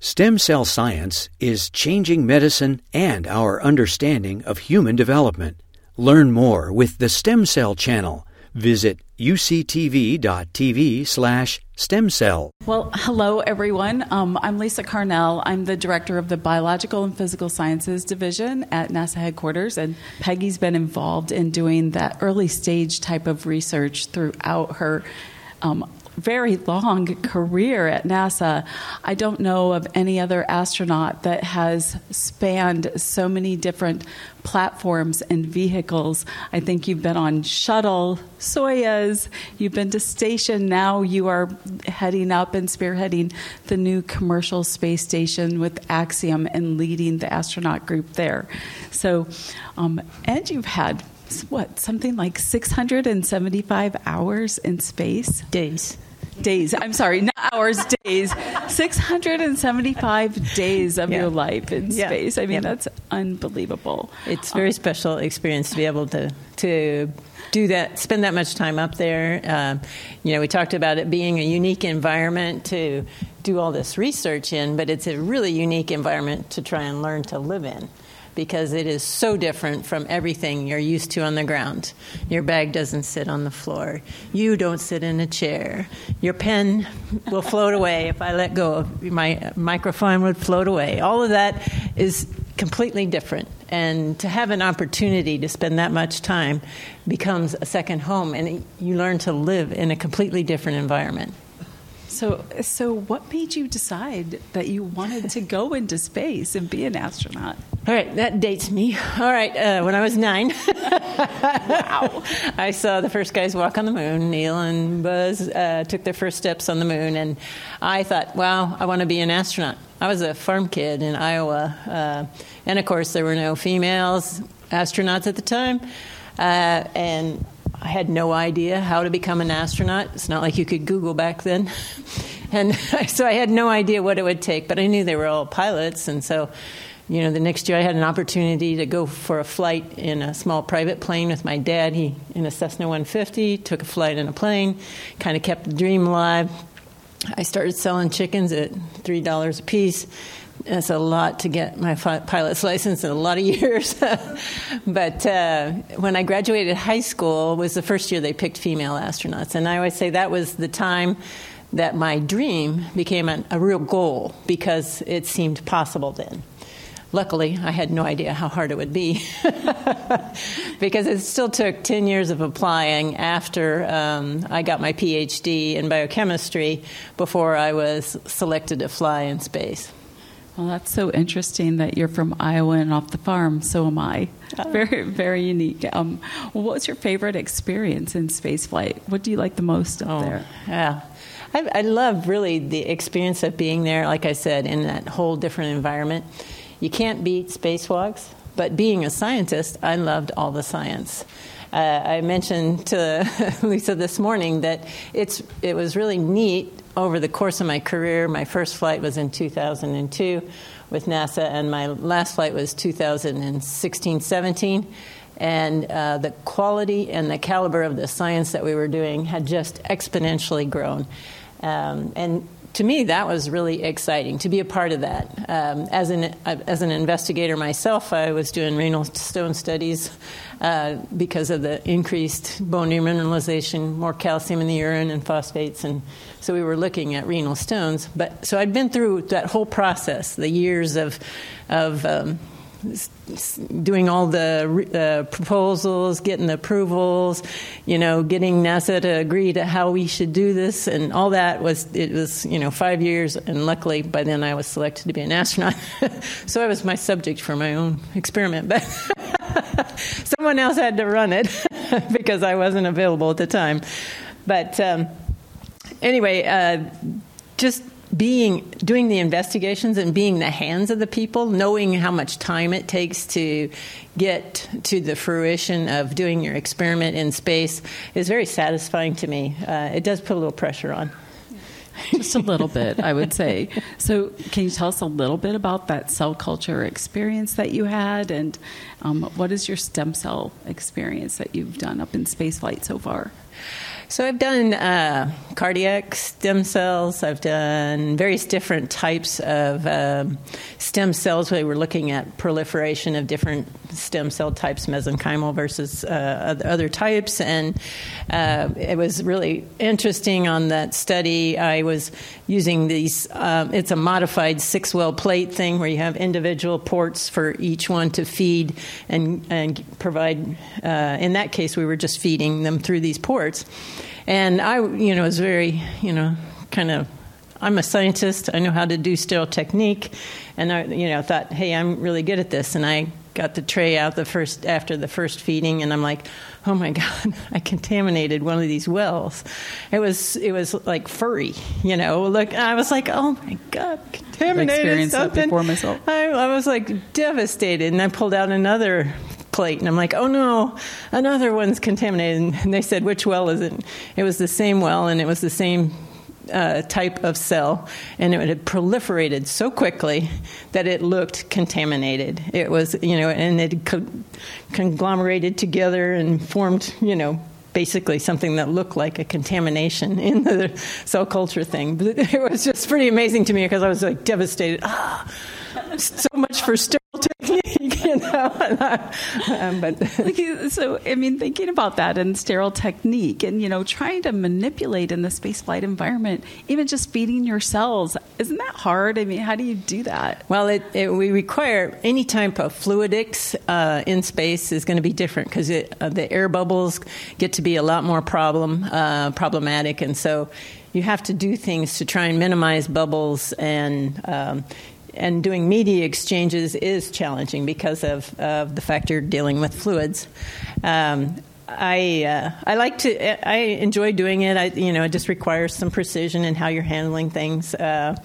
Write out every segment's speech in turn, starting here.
Stem cell science is changing medicine and our understanding of human development. Learn more with the Stem Cell Channel. Visit uctv.tv slash stem cell. Well, hello, everyone. Um, I'm Lisa Carnell. I'm the director of the Biological and Physical Sciences Division at NASA headquarters, and Peggy's been involved in doing that early stage type of research throughout her um, very long career at NASA. I don't know of any other astronaut that has spanned so many different platforms and vehicles. I think you've been on shuttle, Soyuz, you've been to station, now you are heading up and spearheading the new commercial space station with Axiom and leading the astronaut group there. So, um, and you've had what something like 675 hours in space days days. I'm sorry, not hours, days. 675 days of yeah. your life in yeah. space. I mean, yeah. that's unbelievable. It's a very um, special experience to be able to to do that, spend that much time up there. Um, you know, we talked about it being a unique environment to do all this research in, but it's a really unique environment to try and learn to live in because it is so different from everything you're used to on the ground. Your bag doesn't sit on the floor. You don't sit in a chair. Your pen will float away if I let go. My microphone would float away. All of that is completely different. And to have an opportunity to spend that much time becomes a second home, and you learn to live in a completely different environment. So, so what made you decide that you wanted to go into space and be an astronaut? All right, that dates me. All right, uh, when I was nine, wow, I saw the first guys walk on the moon. Neil and Buzz uh, took their first steps on the moon, and I thought, wow, I want to be an astronaut. I was a farm kid in Iowa, uh, and of course, there were no females astronauts at the time, uh, and I had no idea how to become an astronaut. It's not like you could Google back then. and so I had no idea what it would take, but I knew they were all pilots. And so, you know, the next year I had an opportunity to go for a flight in a small private plane with my dad. He, in a Cessna 150, took a flight in a plane, kind of kept the dream alive. I started selling chickens at $3 a piece that's a lot to get my pilot's license in a lot of years. but uh, when I graduated high school was the first year they picked female astronauts, and I always say that was the time that my dream became an, a real goal because it seemed possible then. Luckily, I had no idea how hard it would be because it still took 10 years of applying after um, I got my PhD in biochemistry before I was selected to fly in space. Well, that's so interesting that you're from Iowa and off the farm. So am I. Oh. Very, very unique. Um, well, what was your favorite experience in spaceflight? What do you like the most up oh, there? Yeah. I, I love really the experience of being there, like I said, in that whole different environment. You can't beat spacewalks, but being a scientist, I loved all the science. Uh, I mentioned to Lisa this morning that it's it was really neat over the course of my career. My first flight was in 2002 with NASA, and my last flight was 2016 17. And uh, the quality and the caliber of the science that we were doing had just exponentially grown. Um, and to me, that was really exciting to be a part of that. Um, as an as an investigator myself, I was doing renal stone studies uh, because of the increased bone remineralization, more calcium in the urine, and phosphates, and so we were looking at renal stones. But so I'd been through that whole process, the years of of um, doing all the uh, proposals, getting the approvals, you know, getting NASA to agree to how we should do this, and all that was it was you know five years, and luckily by then I was selected to be an astronaut, so I was my subject for my own experiment, but someone else had to run it because I wasn't available at the time, but um, anyway, uh, just being doing the investigations and being the hands of the people, knowing how much time it takes to get to the fruition of doing your experiment in space is very satisfying to me. Uh, it does put a little pressure on. Just a little bit, I would say. So, can you tell us a little bit about that cell culture experience that you had, and um, what is your stem cell experience that you've done up in spaceflight so far? So I've done uh, cardiac stem cells. I've done various different types of um, stem cells. We were looking at proliferation of different stem cell types, mesenchymal versus uh, other types, and uh, it was really interesting on that study. I was using these. Um, it's a modified six-well plate thing where you have individual ports for each one to feed and and provide. Uh, in that case, we were just feeding them through these ports and I, you know, was very, you know, kind of. I'm a scientist. I know how to do sterile technique, and I, you know, thought, hey, I'm really good at this. And I got the tray out the first after the first feeding, and I'm like, oh my god, I contaminated one of these wells. It was it was like furry, you know. Look, I was like, oh my god, contaminated something. before myself. I, I was like devastated, and I pulled out another plate. And I'm like, oh no, another one's contaminated. And they said, which well is it? It was the same well, and it was the same uh, type of cell, and it had proliferated so quickly that it looked contaminated. It was, you know, and it co- conglomerated together and formed, you know, basically something that looked like a contamination in the cell culture thing. But it was just pretty amazing to me because I was like devastated. Ah, so much for technique, you know. um, but so, I mean, thinking about that and sterile technique, and you know, trying to manipulate in the spaceflight environment, even just feeding your cells, isn't that hard? I mean, how do you do that? Well, it, it, we require any type of fluidics uh, in space is going to be different because uh, the air bubbles get to be a lot more problem uh, problematic, and so you have to do things to try and minimize bubbles and um, and doing media exchanges is challenging because of, of the fact you're dealing with fluids. Um, I uh, I like to I enjoy doing it. I you know it just requires some precision in how you're handling things. Uh,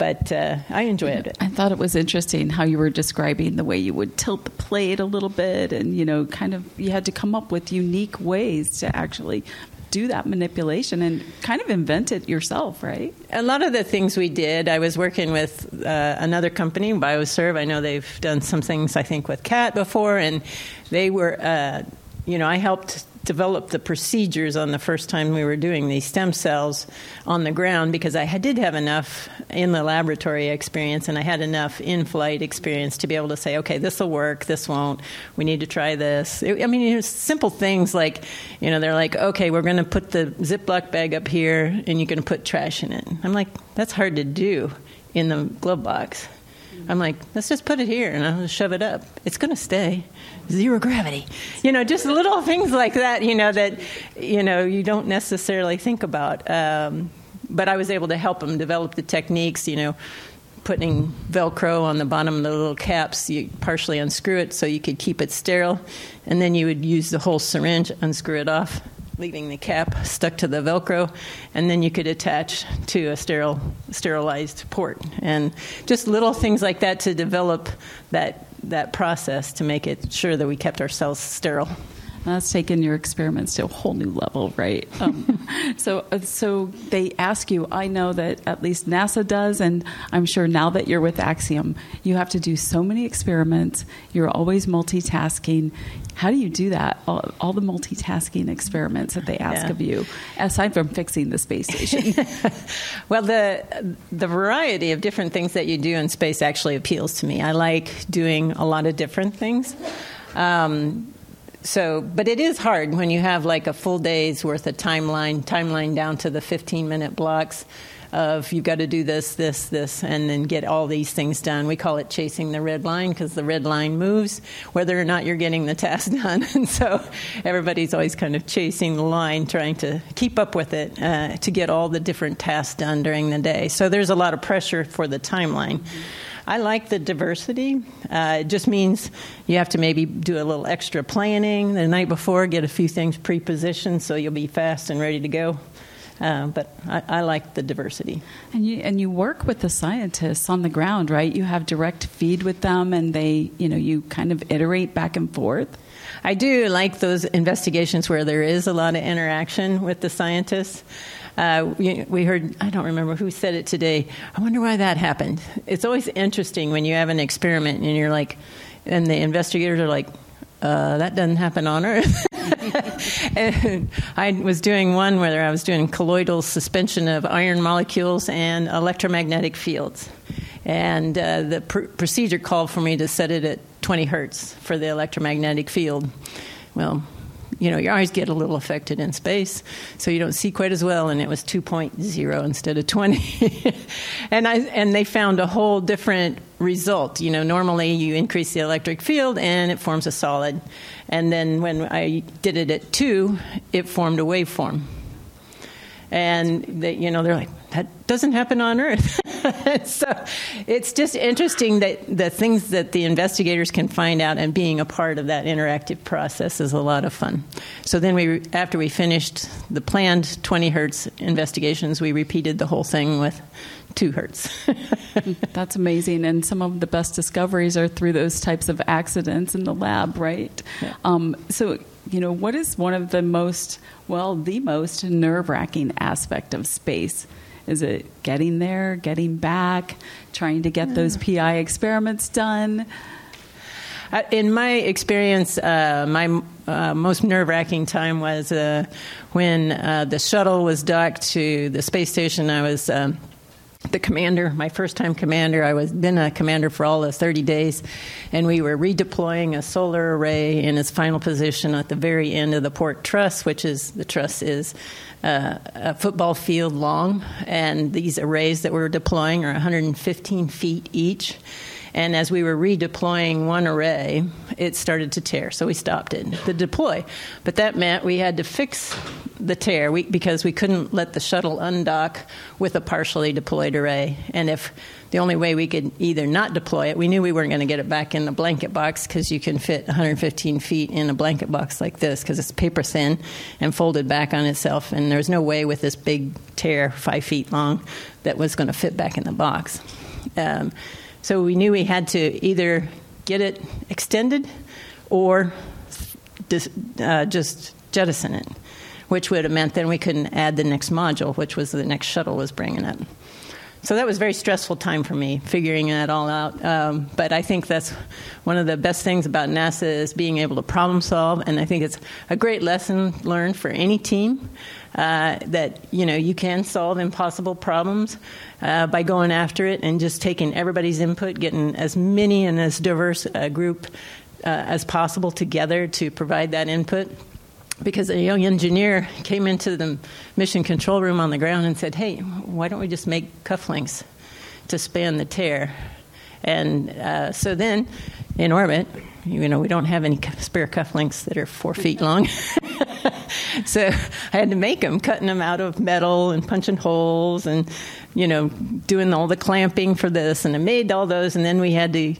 but uh, I enjoyed it. I thought it was interesting how you were describing the way you would tilt the plate a little bit, and you know, kind of you had to come up with unique ways to actually do that manipulation and kind of invent it yourself, right? A lot of the things we did, I was working with uh, another company, BioServe. I know they've done some things, I think, with Kat before, and they were, uh, you know, I helped developed the procedures on the first time we were doing these stem cells on the ground because I did have enough in the laboratory experience and I had enough in flight experience to be able to say, okay, this will work, this won't, we need to try this. It, I mean, it's simple things like, you know, they're like, okay, we're going to put the Ziploc bag up here and you're going to put trash in it. I'm like, that's hard to do in the glove box. I'm like, let's just put it here and I'll shove it up. It's going to stay. Zero gravity. You know, just little things like that, you know, that, you know, you don't necessarily think about. Um, but I was able to help them develop the techniques, you know, putting Velcro on the bottom of the little caps. You partially unscrew it so you could keep it sterile. And then you would use the whole syringe, unscrew it off, leaving the cap stuck to the Velcro, and then you could attach to a sterile, sterilized port. And just little things like that to develop that, that process to make it sure that we kept ourselves sterile. That's taken your experiments to a whole new level, right? Um, so, uh, so they ask you. I know that at least NASA does, and I'm sure now that you're with Axiom, you have to do so many experiments. You're always multitasking. How do you do that? All, all the multitasking experiments that they ask yeah. of you, aside from fixing the space station. well, the the variety of different things that you do in space actually appeals to me. I like doing a lot of different things. Um, so, but it is hard when you have like a full day's worth of timeline, timeline down to the 15 minute blocks of you've got to do this, this, this, and then get all these things done. We call it chasing the red line because the red line moves whether or not you're getting the task done. and so everybody's always kind of chasing the line, trying to keep up with it uh, to get all the different tasks done during the day. So there's a lot of pressure for the timeline. Mm-hmm. I like the diversity. Uh, it just means you have to maybe do a little extra planning the night before, get a few things pre-positioned so you'll be fast and ready to go. Uh, but I, I, like the diversity. And you and you work with the scientists on the ground, right? You have direct feed with them, and they, you know, you kind of iterate back and forth. I do like those investigations where there is a lot of interaction with the scientists. Uh, we, we, heard, I don't remember who said it today. I wonder why that happened. It's always interesting when you have an experiment and you're like, and the investigators are like, uh, that doesn't happen on Earth. I was doing one where I was doing colloidal suspension of iron molecules and electromagnetic fields. And uh, the pr- procedure called for me to set it at 20 hertz for the electromagnetic field. Well, you know, your eyes get a little affected in space, so you don't see quite as well. And it was 2.0 instead of 20. and I and they found a whole different result. You know, normally you increase the electric field and it forms a solid, and then when I did it at two, it formed a waveform. And they, you know, they're like, that doesn't happen on Earth. so it's just interesting that the things that the investigators can find out and being a part of that interactive process is a lot of fun. So then we, after we finished the planned 20 hertz investigations, we repeated the whole thing with two hertz. That's amazing. And some of the best discoveries are through those types of accidents in the lab, right? Yeah. Um, so, you know, what is one of the most, well, the most nerve wracking aspect of space? Is it getting there, getting back, trying to get those PI experiments done? Uh, in my experience, uh, my uh, most nerve wracking time was uh, when uh, the shuttle was docked to the space station. I was. Um, the commander, my first time commander. I was been a commander for all the 30 days, and we were redeploying a solar array in its final position at the very end of the port truss, which is the truss is uh, a football field long, and these arrays that we're deploying are 115 feet each. And as we were redeploying one array, it started to tear, so we stopped it, the deploy. But that meant we had to fix the tear we, because we couldn't let the shuttle undock with a partially deployed array. And if the only way we could either not deploy it, we knew we weren't going to get it back in the blanket box because you can fit 115 feet in a blanket box like this because it's paper thin and folded back on itself. And there's no way with this big tear, five feet long, that was going to fit back in the box. Um, so we knew we had to either get it extended or dis, uh, just jettison it, which would have meant then we couldn't add the next module, which was the next shuttle was bringing up. So that was a very stressful time for me, figuring that all out. Um, but I think that's one of the best things about NASA is being able to problem solve, and I think it's a great lesson learned for any team uh, that you know you can solve impossible problems uh, by going after it and just taking everybody's input, getting as many and as diverse a group uh, as possible together to provide that input because a young engineer came into the mission control room on the ground and said, Hey, why don't we just make cufflinks to span the tear? And uh, so then in orbit, you know, we don't have any spare cufflinks that are four feet long. so I had to make them, cutting them out of metal and punching holes and, you know, doing all the clamping for this. And I made all those, and then we had to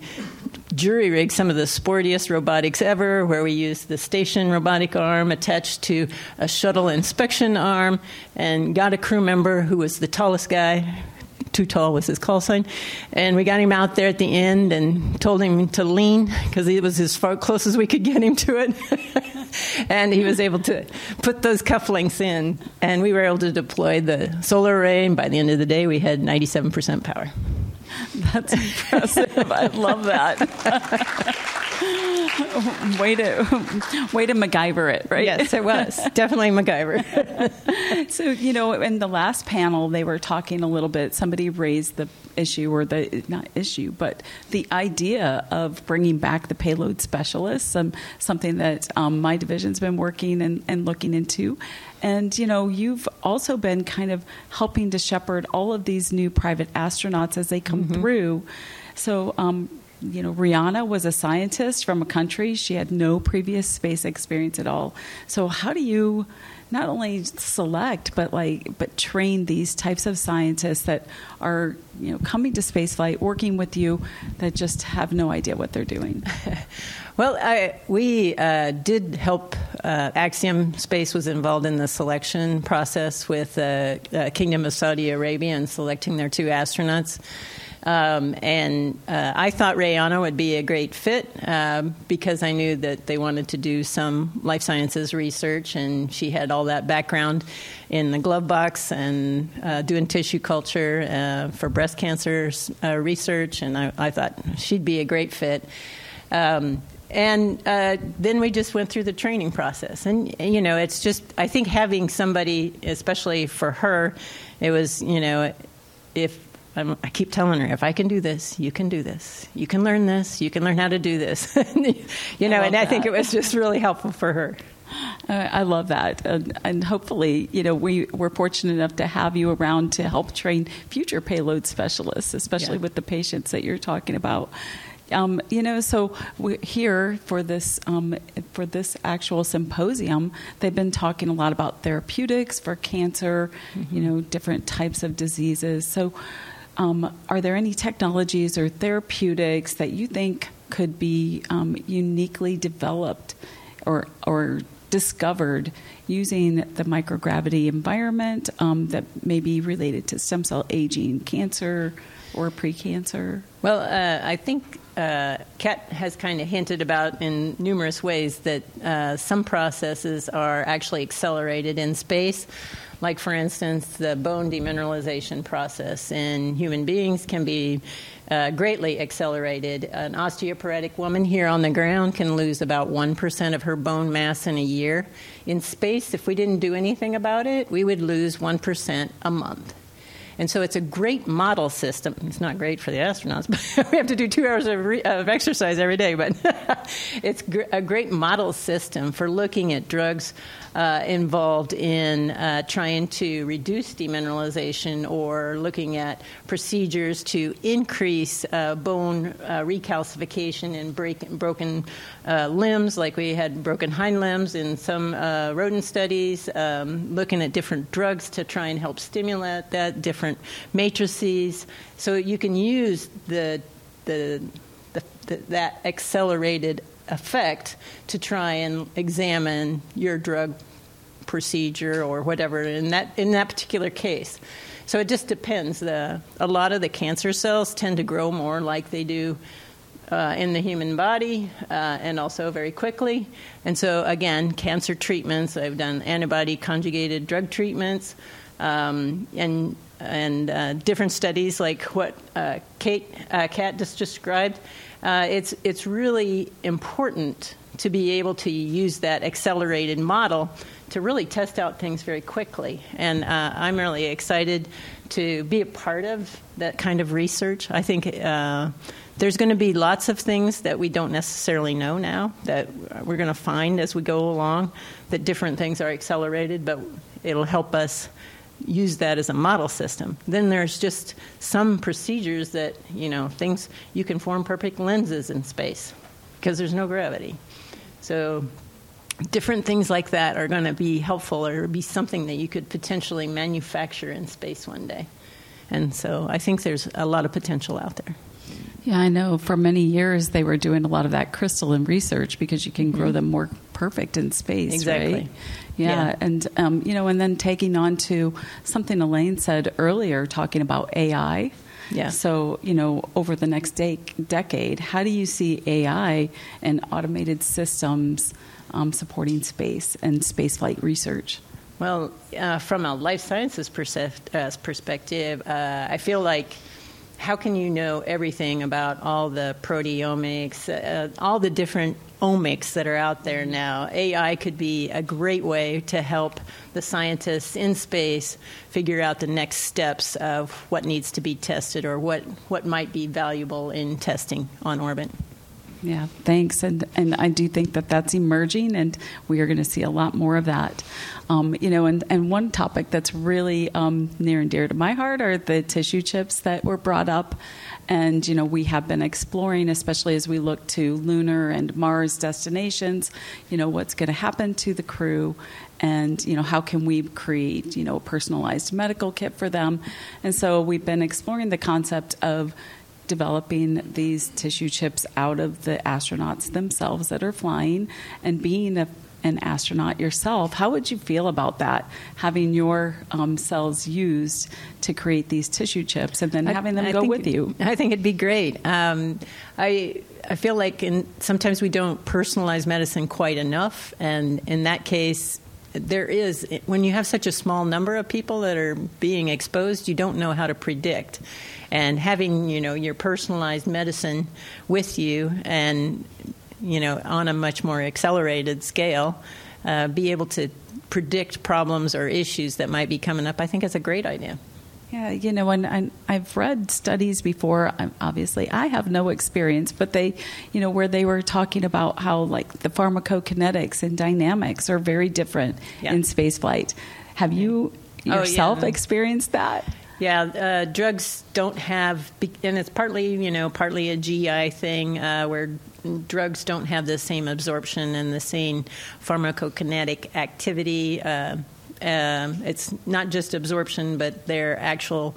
jury rig some of the sportiest robotics ever, where we used the station robotic arm attached to a shuttle inspection arm, and got a crew member who was the tallest guy. Too tall was his call sign, and we got him out there at the end and told him to lean because it was as far close as we could get him to it. and he was able to put those cufflinks in, and we were able to deploy the solar array. And by the end of the day, we had 97% power. That's impressive. I love that. way to way to MacGyver it, right? Yes, it was definitely MacGyver. so you know, in the last panel, they were talking a little bit. Somebody raised the issue, or the not issue, but the idea of bringing back the payload specialists. Um, something that um, my division's been working and, and looking into. And you know, you've also been kind of helping to shepherd all of these new private astronauts as they come mm-hmm. through. So, um, you know, Rayyanah was a scientist from a country she had no previous space experience at all. So, how do you not only select but like but train these types of scientists that are you know coming to spaceflight, working with you, that just have no idea what they're doing? Well, I, we uh, did help. Uh, Axiom Space was involved in the selection process with uh, uh Kingdom of Saudi Arabia and selecting their two astronauts. Um, and uh, I thought Rayyanah would be a great fit um, because I knew that they wanted to do some life sciences research, and she had all that background in the glove box and uh, doing tissue culture uh, for breast cancer uh, research. And I, I, thought she'd be a great fit. Um, and uh, then we just went through the training process. And, you know, it's just, I think having somebody, especially for her, it was, you know, if I'm, i keep telling her, if I can do this, you can do this. You can learn this. You can learn how to do this. you know, I and I think it was just really helpful for her. Uh, I love that, and, and, hopefully, you know, we we're fortunate enough to have you around to help train future payload specialists, especially yeah. with the patients that you're talking about. Um, you know, so we're here for this um, for this actual symposium. They've been talking a lot about therapeutics for cancer, mm-hmm. you know, different types of diseases. So, um, are there any technologies or therapeutics that you think could be um, uniquely developed or or discovered using the microgravity environment um, that may be related to stem cell aging, cancer, or precancer? Well, uh, I think uh, Kat has kind of hinted about in numerous ways that uh, some processes are actually accelerated in space. Like, for instance, the bone demineralization process in human beings can be uh, greatly accelerated. An osteoporotic woman here on the ground can lose about 1% of her bone mass in a year. In space, if we didn't do anything about it, we would lose 1% a month. And so it's a great model system. It's not great for the astronauts, but we have to do two hours of, re- of exercise every day. But it's gr- a great model system for looking at drugs uh, involved in uh, trying to reduce demineralization or looking at procedures to increase uh, bone uh, recalcification and break, broken uh, limbs, like we had broken hind limbs in some uh, rodent studies, um, looking at different drugs to try and help stimulate that, different matrices. So you can use the, the, the, the that accelerated effect to try and examine your drug procedure or whatever in that in that particular case. So it just depends. The, a lot of the cancer cells tend to grow more like they do uh, in the human body uh, and also very quickly. And so, again, cancer treatments, I've done antibody conjugated drug treatments um, and, and uh, different studies like what uh, Kate uh, Kat just described. Uh, it's, it's really important to be able to use that accelerated model to really test out things very quickly. And uh, I'm really excited to be a part of that kind of research. I think uh, there's going to be lots of things that we don't necessarily know now that we're going to find as we go along, that different things are accelerated, but it'll help us use that as a model system. Then there's just some procedures that, you know, things you can form perfect lenses in space because there's no gravity. So different things like that are going to be helpful or be something that you could potentially manufacture in space one day. And so I think there's a lot of potential out there. Yeah, I know. For many years, they were doing a lot of that crystalline research because you can grow mm-hmm. them more perfect in space. Exactly. Right? Yeah, yeah. and um, you know, and then taking on to something Elaine said earlier, talking about AI. Yeah. So, you know, over the next de- decade, how do you see AI and automated systems um, supporting space and spaceflight research? Well, uh, from a life sciences uh, perspective, uh, I feel like how can you know everything about all the proteomics, uh, all the different omics that are out there now? AI could be a great way to help the scientists in space figure out the next steps of what needs to be tested or what, what might be valuable in testing on orbit. Yeah, thanks. And and I do think that that's emerging, and we are going to see a lot more of that. Um, you know, and, and one topic that's really um, near and dear to my heart are the tissue chips that were brought up. And, you know, we have been exploring, especially as we look to lunar and Mars destinations, you know, what's going to happen to the crew and, you know, how can we create, you know, a personalized medical kit for them. And so we've been exploring the concept of developing these tissue chips out of the astronauts themselves that are flying and being a, an astronaut yourself. How would you feel about that? Having your um, cells used to create these tissue chips and then I, having them I go with you? I think it'd be great. Um, I I feel like in, sometimes we don't personalize medicine quite enough, and in that case, there is when you have such a small number of people that are being exposed, you don't know how to predict and having you know your personalized medicine with you and you know, on a much more accelerated scale, uh, be able to predict problems or issues that might be coming up, I think is a great idea. Yeah, you know, and, and I've read studies before. Obviously, I have no experience, but they, you know, where they were talking about how like the pharmacokinetics and dynamics are very different yeah. in spaceflight. Have you yourself oh, yeah. experienced that? Yeah, uh, drugs don't have, and it's partly, you know, partly a GI thing uh, where drugs don't have the same absorption and the same pharmacokinetic activity. Uh, um, it's not just absorption, but their actual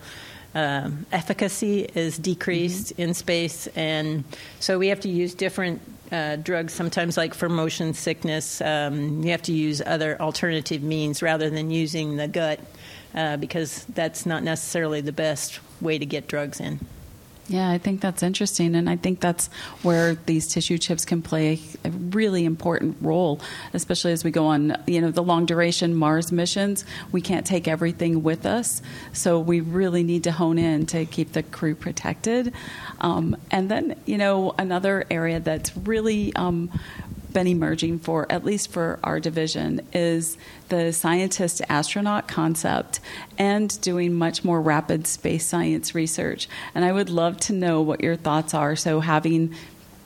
um, efficacy is decreased mm-hmm. in space, and so we have to use different uh, drugs. Sometimes, like for motion sickness, um, you have to use other alternative means rather than using the gut, uh, because that's not necessarily the best way to get drugs in. Yeah, I think that's interesting, and I think that's where these tissue chips can play a really important role, especially as we go on, you know, the long duration Mars missions. We can't take everything with us, so we really need to hone in to keep the crew protected. Um, and then, you know, another area that's really um, been emerging for, at least for our division, is the scientist astronaut concept and doing much more rapid space science research. And I would love to know what your thoughts are. So, having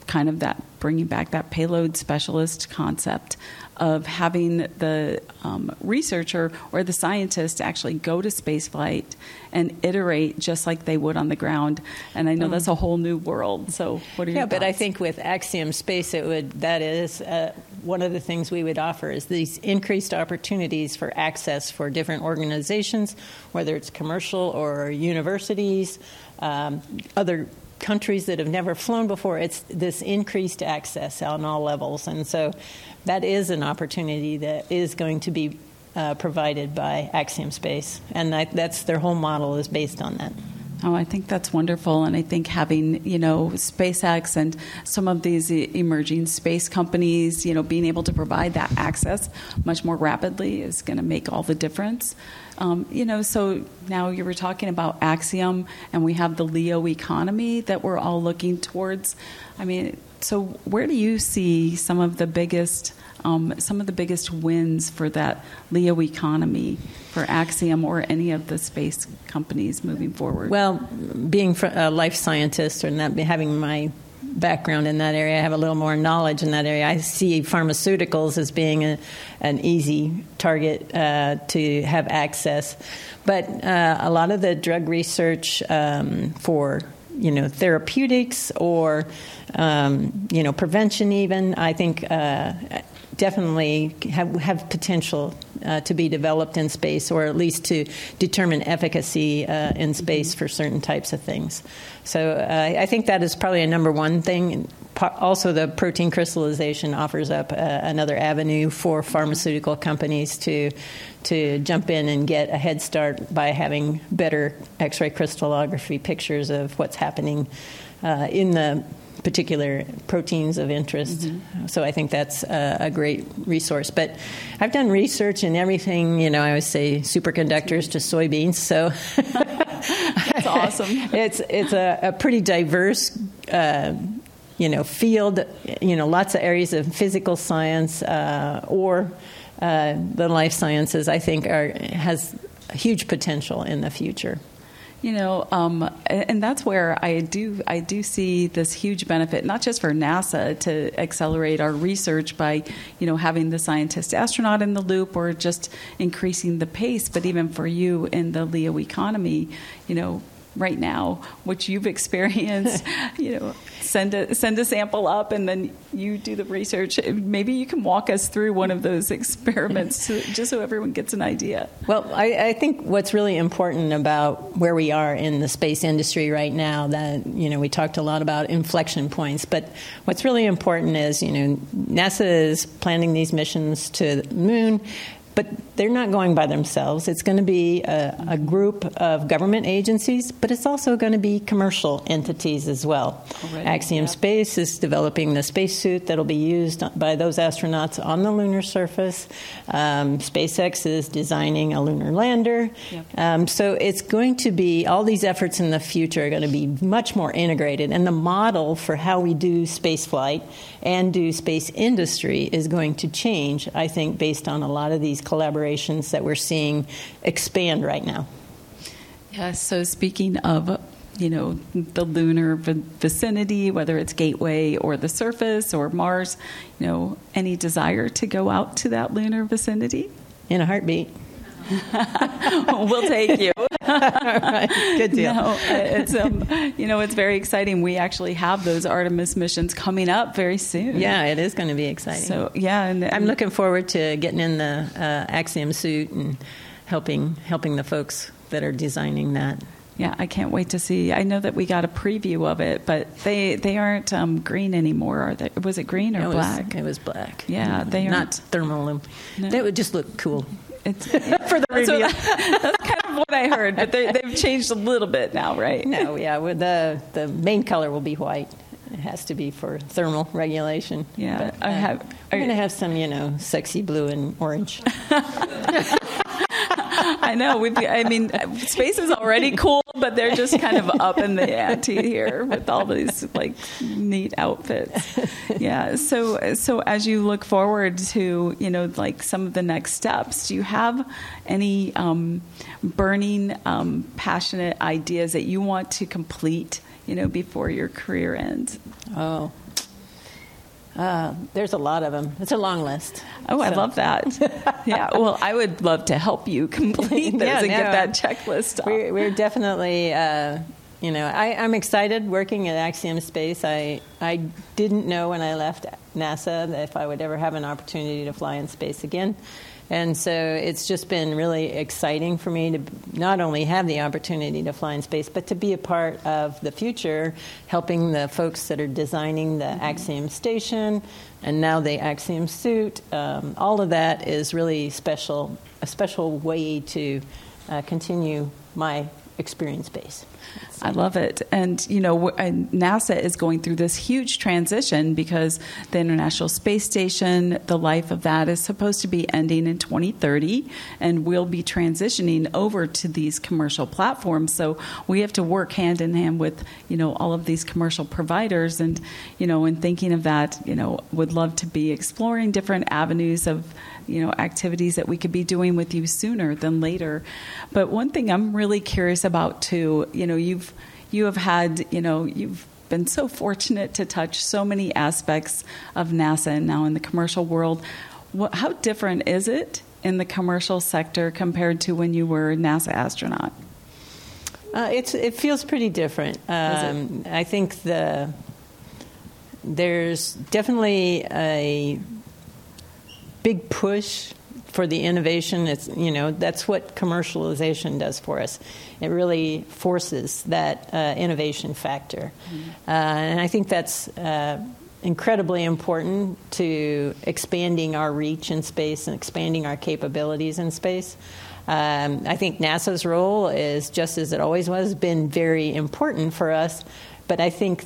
kind of that bringing back that payload specialist concept of having the um, researcher or the scientist actually go to spaceflight and iterate just like they would on the ground. And I know mm. that's a whole new world. So, what are your yeah? Thoughts? But I think with Axiom Space, it would that is uh, one of the things we would offer is these increased opportunities for access for different organizations, whether it's commercial or universities, um, other countries that have never flown before, it's this increased access on all levels. And so that is an opportunity that is going to be uh, provided by Axiom Space. And that, that's their whole model is based on that. Oh, I think that's wonderful, and I think having you know SpaceX and some of these emerging space companies, you know, being able to provide that access much more rapidly is going to make all the difference. Um, you know, so now you were talking about Axiom, and we have the LEO economy that we're all looking towards. I mean, so where do you see some of the biggest um, some of the biggest wins for that LEO economy for Axiom or any of the space companies moving forward? Well, being a life scientist and having my background in that area, I have a little more knowledge in that area. I see pharmaceuticals as being a, an easy target uh, to have access, but uh, a lot of the drug research um, for you know therapeutics or um, you know prevention even I think uh, definitely have, have potential uh, to be developed in space, or at least to determine efficacy uh, in space for certain types of things. So uh, I think that is probably a number one thing. Also, the protein crystallization offers up uh, another avenue for pharmaceutical companies to to jump in and get a head start by having better X-ray crystallography pictures of what's happening uh, in the particular proteins of interest. Mm-hmm. So I think that's a, a, great resource. But I've done research in everything, you know, I always say superconductors to soybeans. So that's awesome. it's it's a, a pretty diverse. Uh, you know, field, you know, lots of areas of physical science uh, or uh, the life sciences. I think are has huge potential in the future. You know, um, and that's where I do I do see this huge benefit, not just for NASA to accelerate our research by, you know, having the scientist astronaut in the loop or just increasing the pace, but even for you in the LEO economy, you know, right now, what you've experienced, you know, send a send a sample up, and then you do the research. Maybe you can walk us through one of those experiments, to, just so everyone gets an idea. Well, I, I, think what's really important about where we are in the space industry right now, that you know, we talked a lot about inflection points, but what's really important is, you know, NASA is planning these missions to the moon but they're not going by themselves. It's going to be a, a group of government agencies, but it's also going to be commercial entities as well. Already, Axiom yeah. Space is developing the spacesuit that'll be used by those astronauts on the lunar surface. Um, SpaceX is designing a lunar lander. Yep. Um, so it's going to be all these efforts in the future are going to be much more integrated, and the model for how we do space flight and do space industry is going to change. I think based on a lot of these collaborations that we're seeing expand right now. Yes, so speaking of you know the lunar vicinity whether it's gateway or the surface or mars you know any desire to go out to that lunar vicinity in a heartbeat we'll take you. right. Good deal. No, it's um, you know it's very exciting. We actually have those Artemis missions coming up very soon. Yeah, it is going to be exciting. So yeah, and, I'm looking forward to getting in the uh, Axiom suit and helping helping the folks that are designing that. Yeah, I can't wait to see. I know that we got a preview of it, but they they aren't um, green anymore. Are they? Was it green or it black? It was black. Yeah, they are not thermal. No. They would just look cool. It's, for the review. What, that's kind of what I heard, but they've changed a little bit now, right? No, yeah, the the main color will be white. It has to be for thermal regulation. Yeah, but, uh, I have. I'm going to have some, you know, sexy blue and orange. I know. I mean, space is already cool, but they're just kind of up in the ante here with all these like neat outfits. Yeah. So, so as you look forward to, you know, like some of the next steps, do you have any um, burning, um, passionate ideas that you want to complete, you know, before your career ends? Oh, uh, there's a lot of them. It's a long list. Oh, so. I love that. yeah. Well, I would love to help you complete those yeah, and no, get that checklist. We're, we're, definitely, uh, you know, I, am excited working at Axiom Space. I I didn't know when I left NASA that if I would ever have an opportunity to fly in space again. And so it's just been really exciting for me to not only have the opportunity to fly in space, but to be a part of the future, helping the folks that are designing the Axiom station and now the Axiom suit. Um, all of that is really special, a special way to uh, continue my experience base. I love it. And, you know, NASA is going through this huge transition because the International Space Station, the life of that is supposed to be ending in 2030, and we'll be transitioning over to these commercial platforms. So we have to work hand in hand with, you know, all of these commercial providers. And, you know, in thinking of that, you know, would love to be exploring different avenues of, you know activities that we could be doing with you sooner than later. But one thing I'm really curious about too, you know, you've you have had, you know, you've been so fortunate to touch so many aspects of NASA and now in the commercial world. What, how different is it in the commercial sector compared to when you were a NASA astronaut? Uh, it's it feels pretty different. Um, I think the there's definitely a big push for the innovation. It's you know that's what commercialization does for us. It really forces that uh, innovation factor, mm-hmm. uh, and I think that's. Uh, incredibly important to expanding our reach in space and expanding our capabilities in space. Um, I think NASA's role is just as it always was, been very important for us. But I think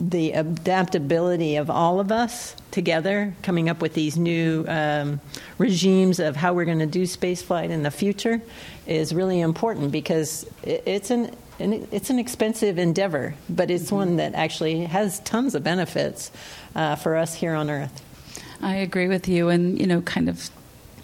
the adaptability of all of us together, coming up with these new um, regimes of how we're going to do spaceflight in the future, is really important because it's an it's an expensive endeavor, but it's mm-hmm. one that actually has tons of benefits uh, for us here on Earth. I agree with you, and you know, kind of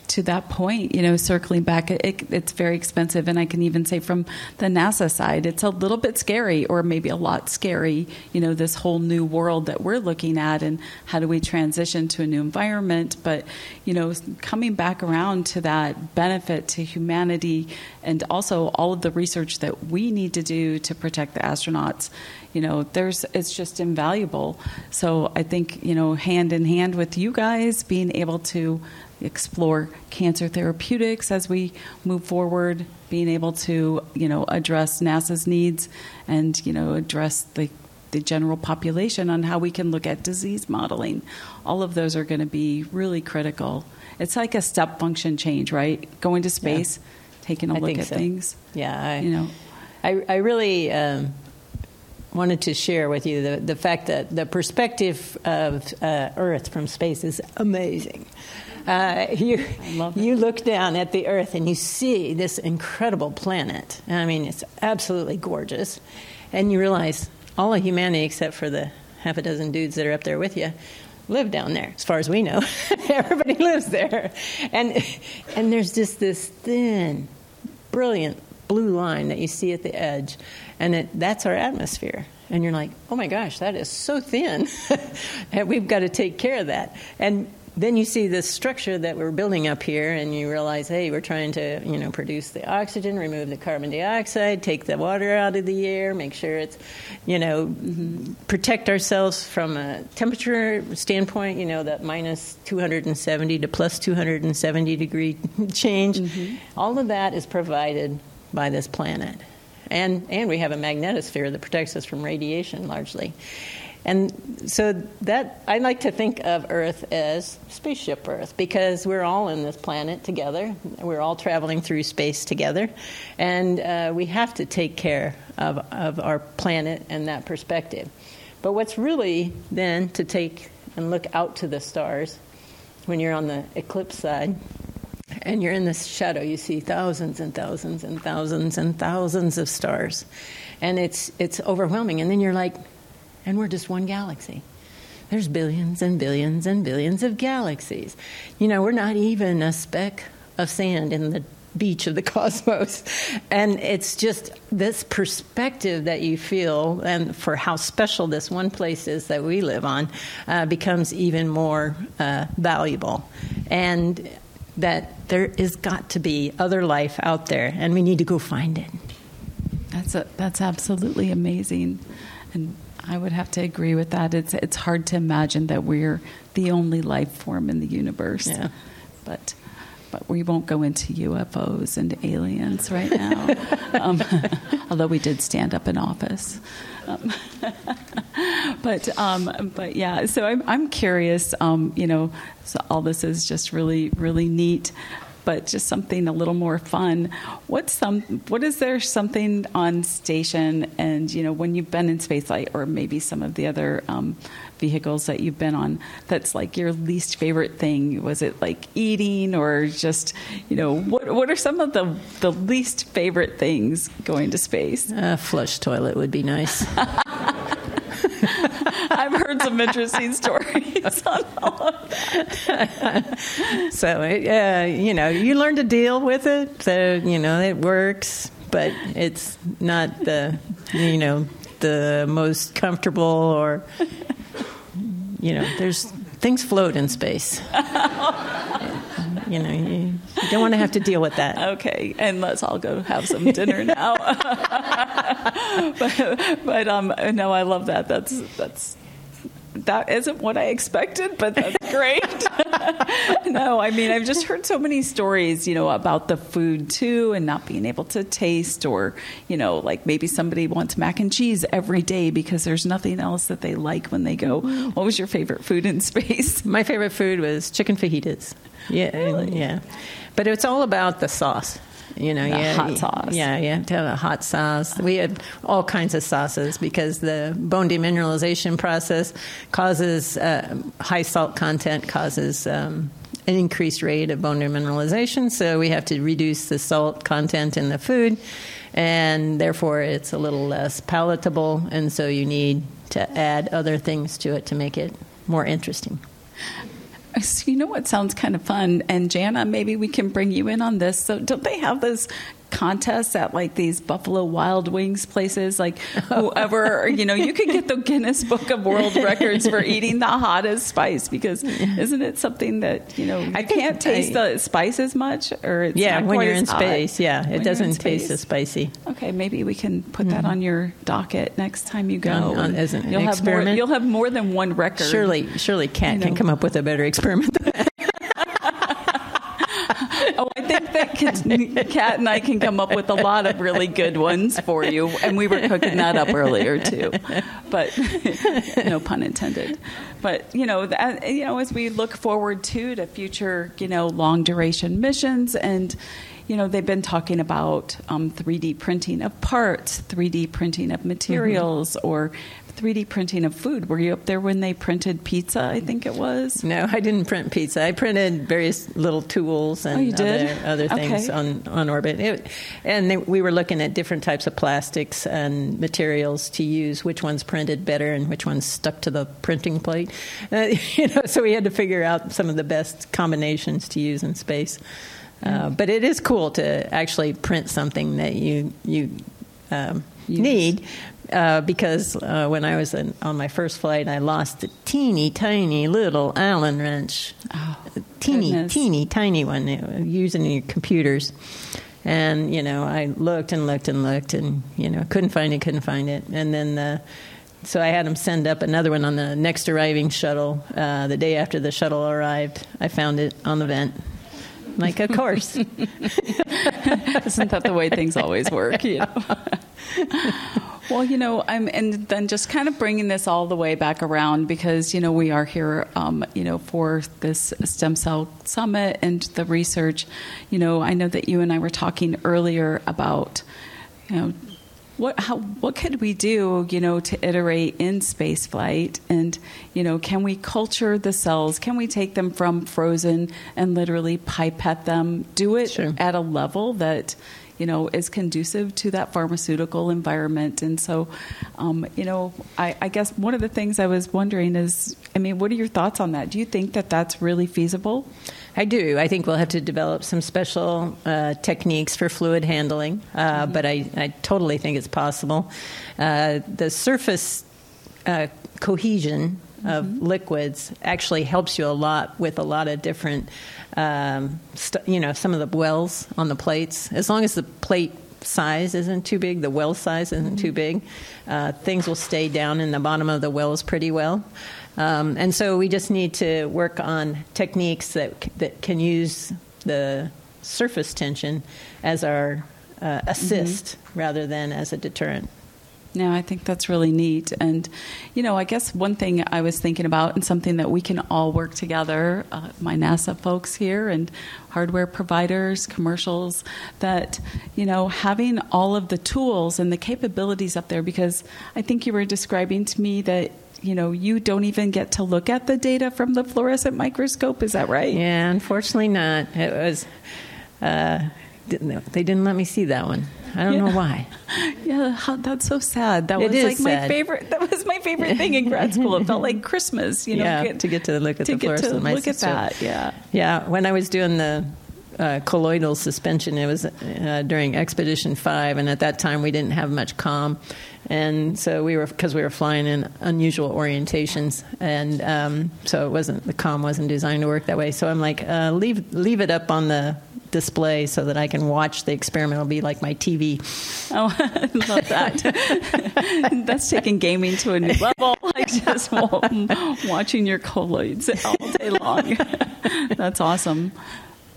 to that point, you know, circling back, it, it's very expensive. And I can even say from the NASA side, it's a little bit scary, or maybe a lot scary, you know, this whole new world that we're looking at and how do we transition to a new environment. But, you know, coming back around to that benefit to humanity and also all of the research that we need to do to protect the astronauts, you know, there's it's just invaluable. So I think, you know, hand in hand with you guys being able to explore cancer therapeutics as we move forward, being able to, you know, address NASA's needs and, you know, address the the general population on how we can look at disease modeling. All of those are going to be really critical. it's like a step function change, right? Going to space, yeah. taking a I look at so. things. Yeah, I, you know, I I really. Um, wanted to share with you the, the fact that the perspective of uh, Earth from space is amazing. Uh, you, you look down at the Earth and you see this incredible planet. I mean, it's absolutely gorgeous. And you realize all of humanity, except for the half a dozen dudes that are up there with you, live down there, as far as we know. Everybody lives there. And, and there's just this thin, brilliant blue line that you see at the edge. And it, that's our atmosphere. And you're like, oh my gosh, that is so thin. and we've got to take care of that. And then you see this structure that we're building up here, and you realize, hey, we're trying to, you know, produce the oxygen, remove the carbon dioxide, take the water out of the air, make sure it's, you know, protect ourselves from a temperature standpoint, you know, that minus 270 to plus 270 degree change. Mm-hmm. All of that is provided by this planet. And, and we have a magnetosphere that protects us from radiation largely. And so that I like to think of Earth as spaceship Earth because we're all in this planet together. We're all traveling through space together, and uh, we have to take care of of our planet and that perspective. But what's really then to take and look out to the stars when you're on the eclipse side and you're in this shadow, you see thousands and thousands and thousands and thousands of stars. And it's, it's overwhelming. And then you're like, and we're just one galaxy. There's billions and billions and billions of galaxies. You know, we're not even a speck of sand in the beach of the cosmos. And it's just this perspective that you feel, and for how special this one place is that we live on, uh, becomes even more uh, valuable. And that there is got to be other life out there, and we need to go find it. That's a, that's absolutely amazing, and I would have to agree with that. It's it's hard to imagine that we're the only life form in the universe. Yeah. But but we won't go into UFOs and aliens right now. um, although we did stand up in office. Um, but um, but yeah, so I'm I'm curious. Um, you know, so all this is just really really neat but just something a little more fun. What's some? What is there something on station? And you know, when you've been in spaceflight, or maybe some of the other um, vehicles that you've been on, that's like your least favorite thing? Was it like eating, or just you know, what what are some of the the least favorite things going to space? A flush toilet would be nice. I've heard some interesting stories on all of that. so, uh, you know, you learn to deal with it. So, you know, it works, but it's not the, you know, the most comfortable or, you know, there's things float in space. you know, you, you, don't want to have to deal with that. Okay, and let's all go have some dinner now. but, but um, no, I love that. That's that's that isn't what I expected, but that's great. no, I mean, I've just heard so many stories, you know, about the food too and not being able to taste, or, you know, like maybe somebody wants mac and cheese every day because there's nothing else that they like when they go. What was your favorite food in space? My favorite food was chicken fajitas. Yeah, really? yeah. But it's all about the sauce. You know, the yeah, hot sauce. Yeah, you have to have a hot sauce. We had all kinds of sauces because the bone demineralization process causes uh, high salt content causes um, an increased rate of bone demineralization. So we have to reduce the salt content in the food, and therefore it's a little less palatable. And so you need to add other things to it to make it more interesting. You know what sounds kind of fun? And Jana, maybe we can bring you in on this. So don't they have those contests at like these Buffalo Wild Wings places. Like whoever, you know, you could get the Guinness Book of World Records for eating the hottest spice because isn't it something that, you know, I can't taste I, the spice as much or it's Yeah, when you're in space. Yeah, it doesn't taste as spicy. Okay, maybe we can put that mm-hmm. on your docket next time you go. On, on, as an, you'll an have experiment. More, you'll have more than one record. Surely, surely Kat you know. can come up with a better experiment than that. I think that Kat and I can come up with a lot of really good ones for you, and we were cooking that up earlier too. But no pun intended. But you know, that, you know, as we look forward to to future, you know, long duration missions and you know, they've been talking about um, 3D printing of parts, 3D printing of materials, mm-hmm. or 3D printing of food. Were you up there when they printed pizza? I think it was. No, I didn't print pizza. I printed various little tools and oh, other, other, things okay. on on orbit. It, and they, we were looking at different types of plastics and materials to use. Which ones printed better and which ones stuck to the printing plate. Uh, you know, so we had to figure out some of the best combinations to use in space. Uh, but it is cool to actually print something that you you um, need uh, because uh, when I was in, on my first flight, I lost a teeny tiny little Allen wrench, oh, teeny goodness. teeny tiny one using your computers. And you know, I looked and looked and looked, and you know, couldn't find it, couldn't find it. And then, uh, so I had them send up another one on the next arriving shuttle. Uh, the day after the shuttle arrived, I found it on the vent like, of course. Isn't that the way things always work? You know? Well, you know, I'm, and then just kind of bringing this all the way back around because you know we are here, um, you know, for this stem cell summit and the research. You know, I know that you and I were talking earlier about, you know, what how what could we do you know to iterate in space flight and you know can we culture the cells can we take them from frozen and literally pipette them do it sure. at a level that you know is conducive to that pharmaceutical environment and so um, you know I, I guess one of the things i was wondering is i mean what are your thoughts on that do you think that that's really feasible I do. I think we'll have to develop some special uh, techniques for fluid handling, uh, mm-hmm. but I, I, totally think it's possible. Uh, the surface uh, cohesion of mm-hmm. liquids actually helps you a lot with a lot of different, um, st- you know, some of the wells on the plates. As long as the plate size isn't too big, the well size isn't mm-hmm. too big, uh, things will stay down in the bottom of the wells pretty well. Um, and so we just need to work on techniques that that can use the surface tension as our uh, assist mm-hmm. rather than as a deterrent. No, I think that's really neat. And, you know, I guess one thing I was thinking about and something that we can all work together, uh, my NASA folks here and hardware providers, commercials, that, you know, having all of the tools and the capabilities up there, because I think you were describing to me that you know, you don't even get to look at the data from the fluorescent microscope. Is that right? Yeah, unfortunately not. It was. Uh, didn't, they didn't let me see that one. I don't yeah. know why. Yeah, how, that's so sad. That it was like sad. my favorite. That was my favorite thing in grad school. It felt like Christmas. You know, yeah, get, to get to look at to the fluorescent to Look at that. Yeah, yeah. When I was doing the uh, colloidal suspension. It was uh, during Expedition Five, and at that time we didn't have much comm, and so we were because we were flying in unusual orientations, and um, so it wasn't the comm wasn't designed to work that way. So I'm like, uh, leave leave it up on the display so that I can watch the experiment. It'll be like my TV. Oh, I love that. That's taking gaming to a new level. Like just watching your colloids all day long. That's awesome.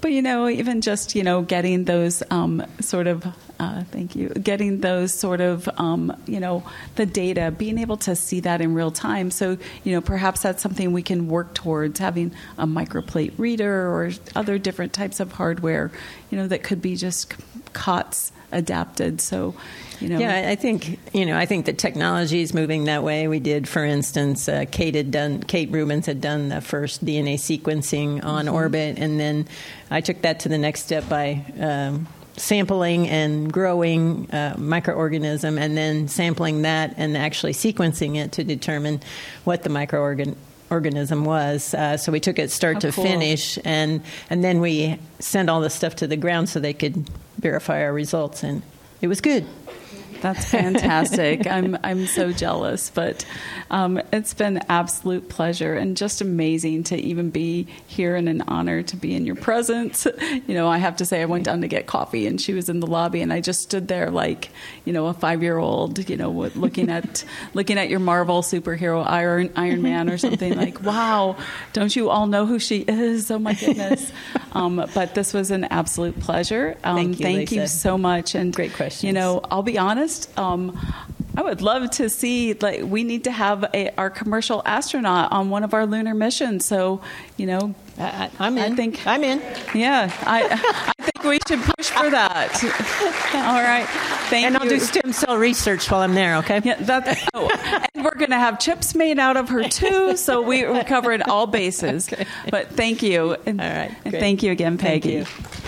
But you know, even just you know, getting those um, sort of uh, thank you, getting those sort of um, you know the data, being able to see that in real time. So you know, perhaps that's something we can work towards having a microplate reader or other different types of hardware. You know, that could be just COTS adapted. So you know. Yeah, I think you know. I think the technology is moving that way. We did, for instance, uh, Kate had done. Kate Rubins had done the first DNA sequencing on mm-hmm. orbit, and then I took that to the next step by. Um, sampling and growing uh, microorganism and then sampling that and actually sequencing it to determine what the microorganism organism was. Uh, so we took it start oh, to cool. finish, and and then we sent all the stuff to the ground so they could verify our results, and it was good. That's fantastic. I'm I'm so jealous, but um, it's been absolute pleasure and just amazing to even be here and an honor to be in your presence. You know, I have to say I went down to get coffee and she was in the lobby and I just stood there like you know a five year old, you know, looking at looking at your Marvel superhero Iron Iron Man or something like, wow, don't you all know who she is? Oh my goodness. Um, but this was an absolute pleasure. Um, thank you, thank you so much. And great question. You know, I'll be honest. Um, I would love to see like we need to have a, our commercial astronaut on one of our lunar missions. So, you know, I, am in. I think I'm in. Yeah, I, I think we should push for that. All right, thank and you. And I'll do stem cell research while I'm there. Okay. Yeah, that's. Oh, and we're going to have chips made out of her too, so we, we're covering all bases. Okay. But thank you. And, all right. And thank you again, Peggy. Thank you.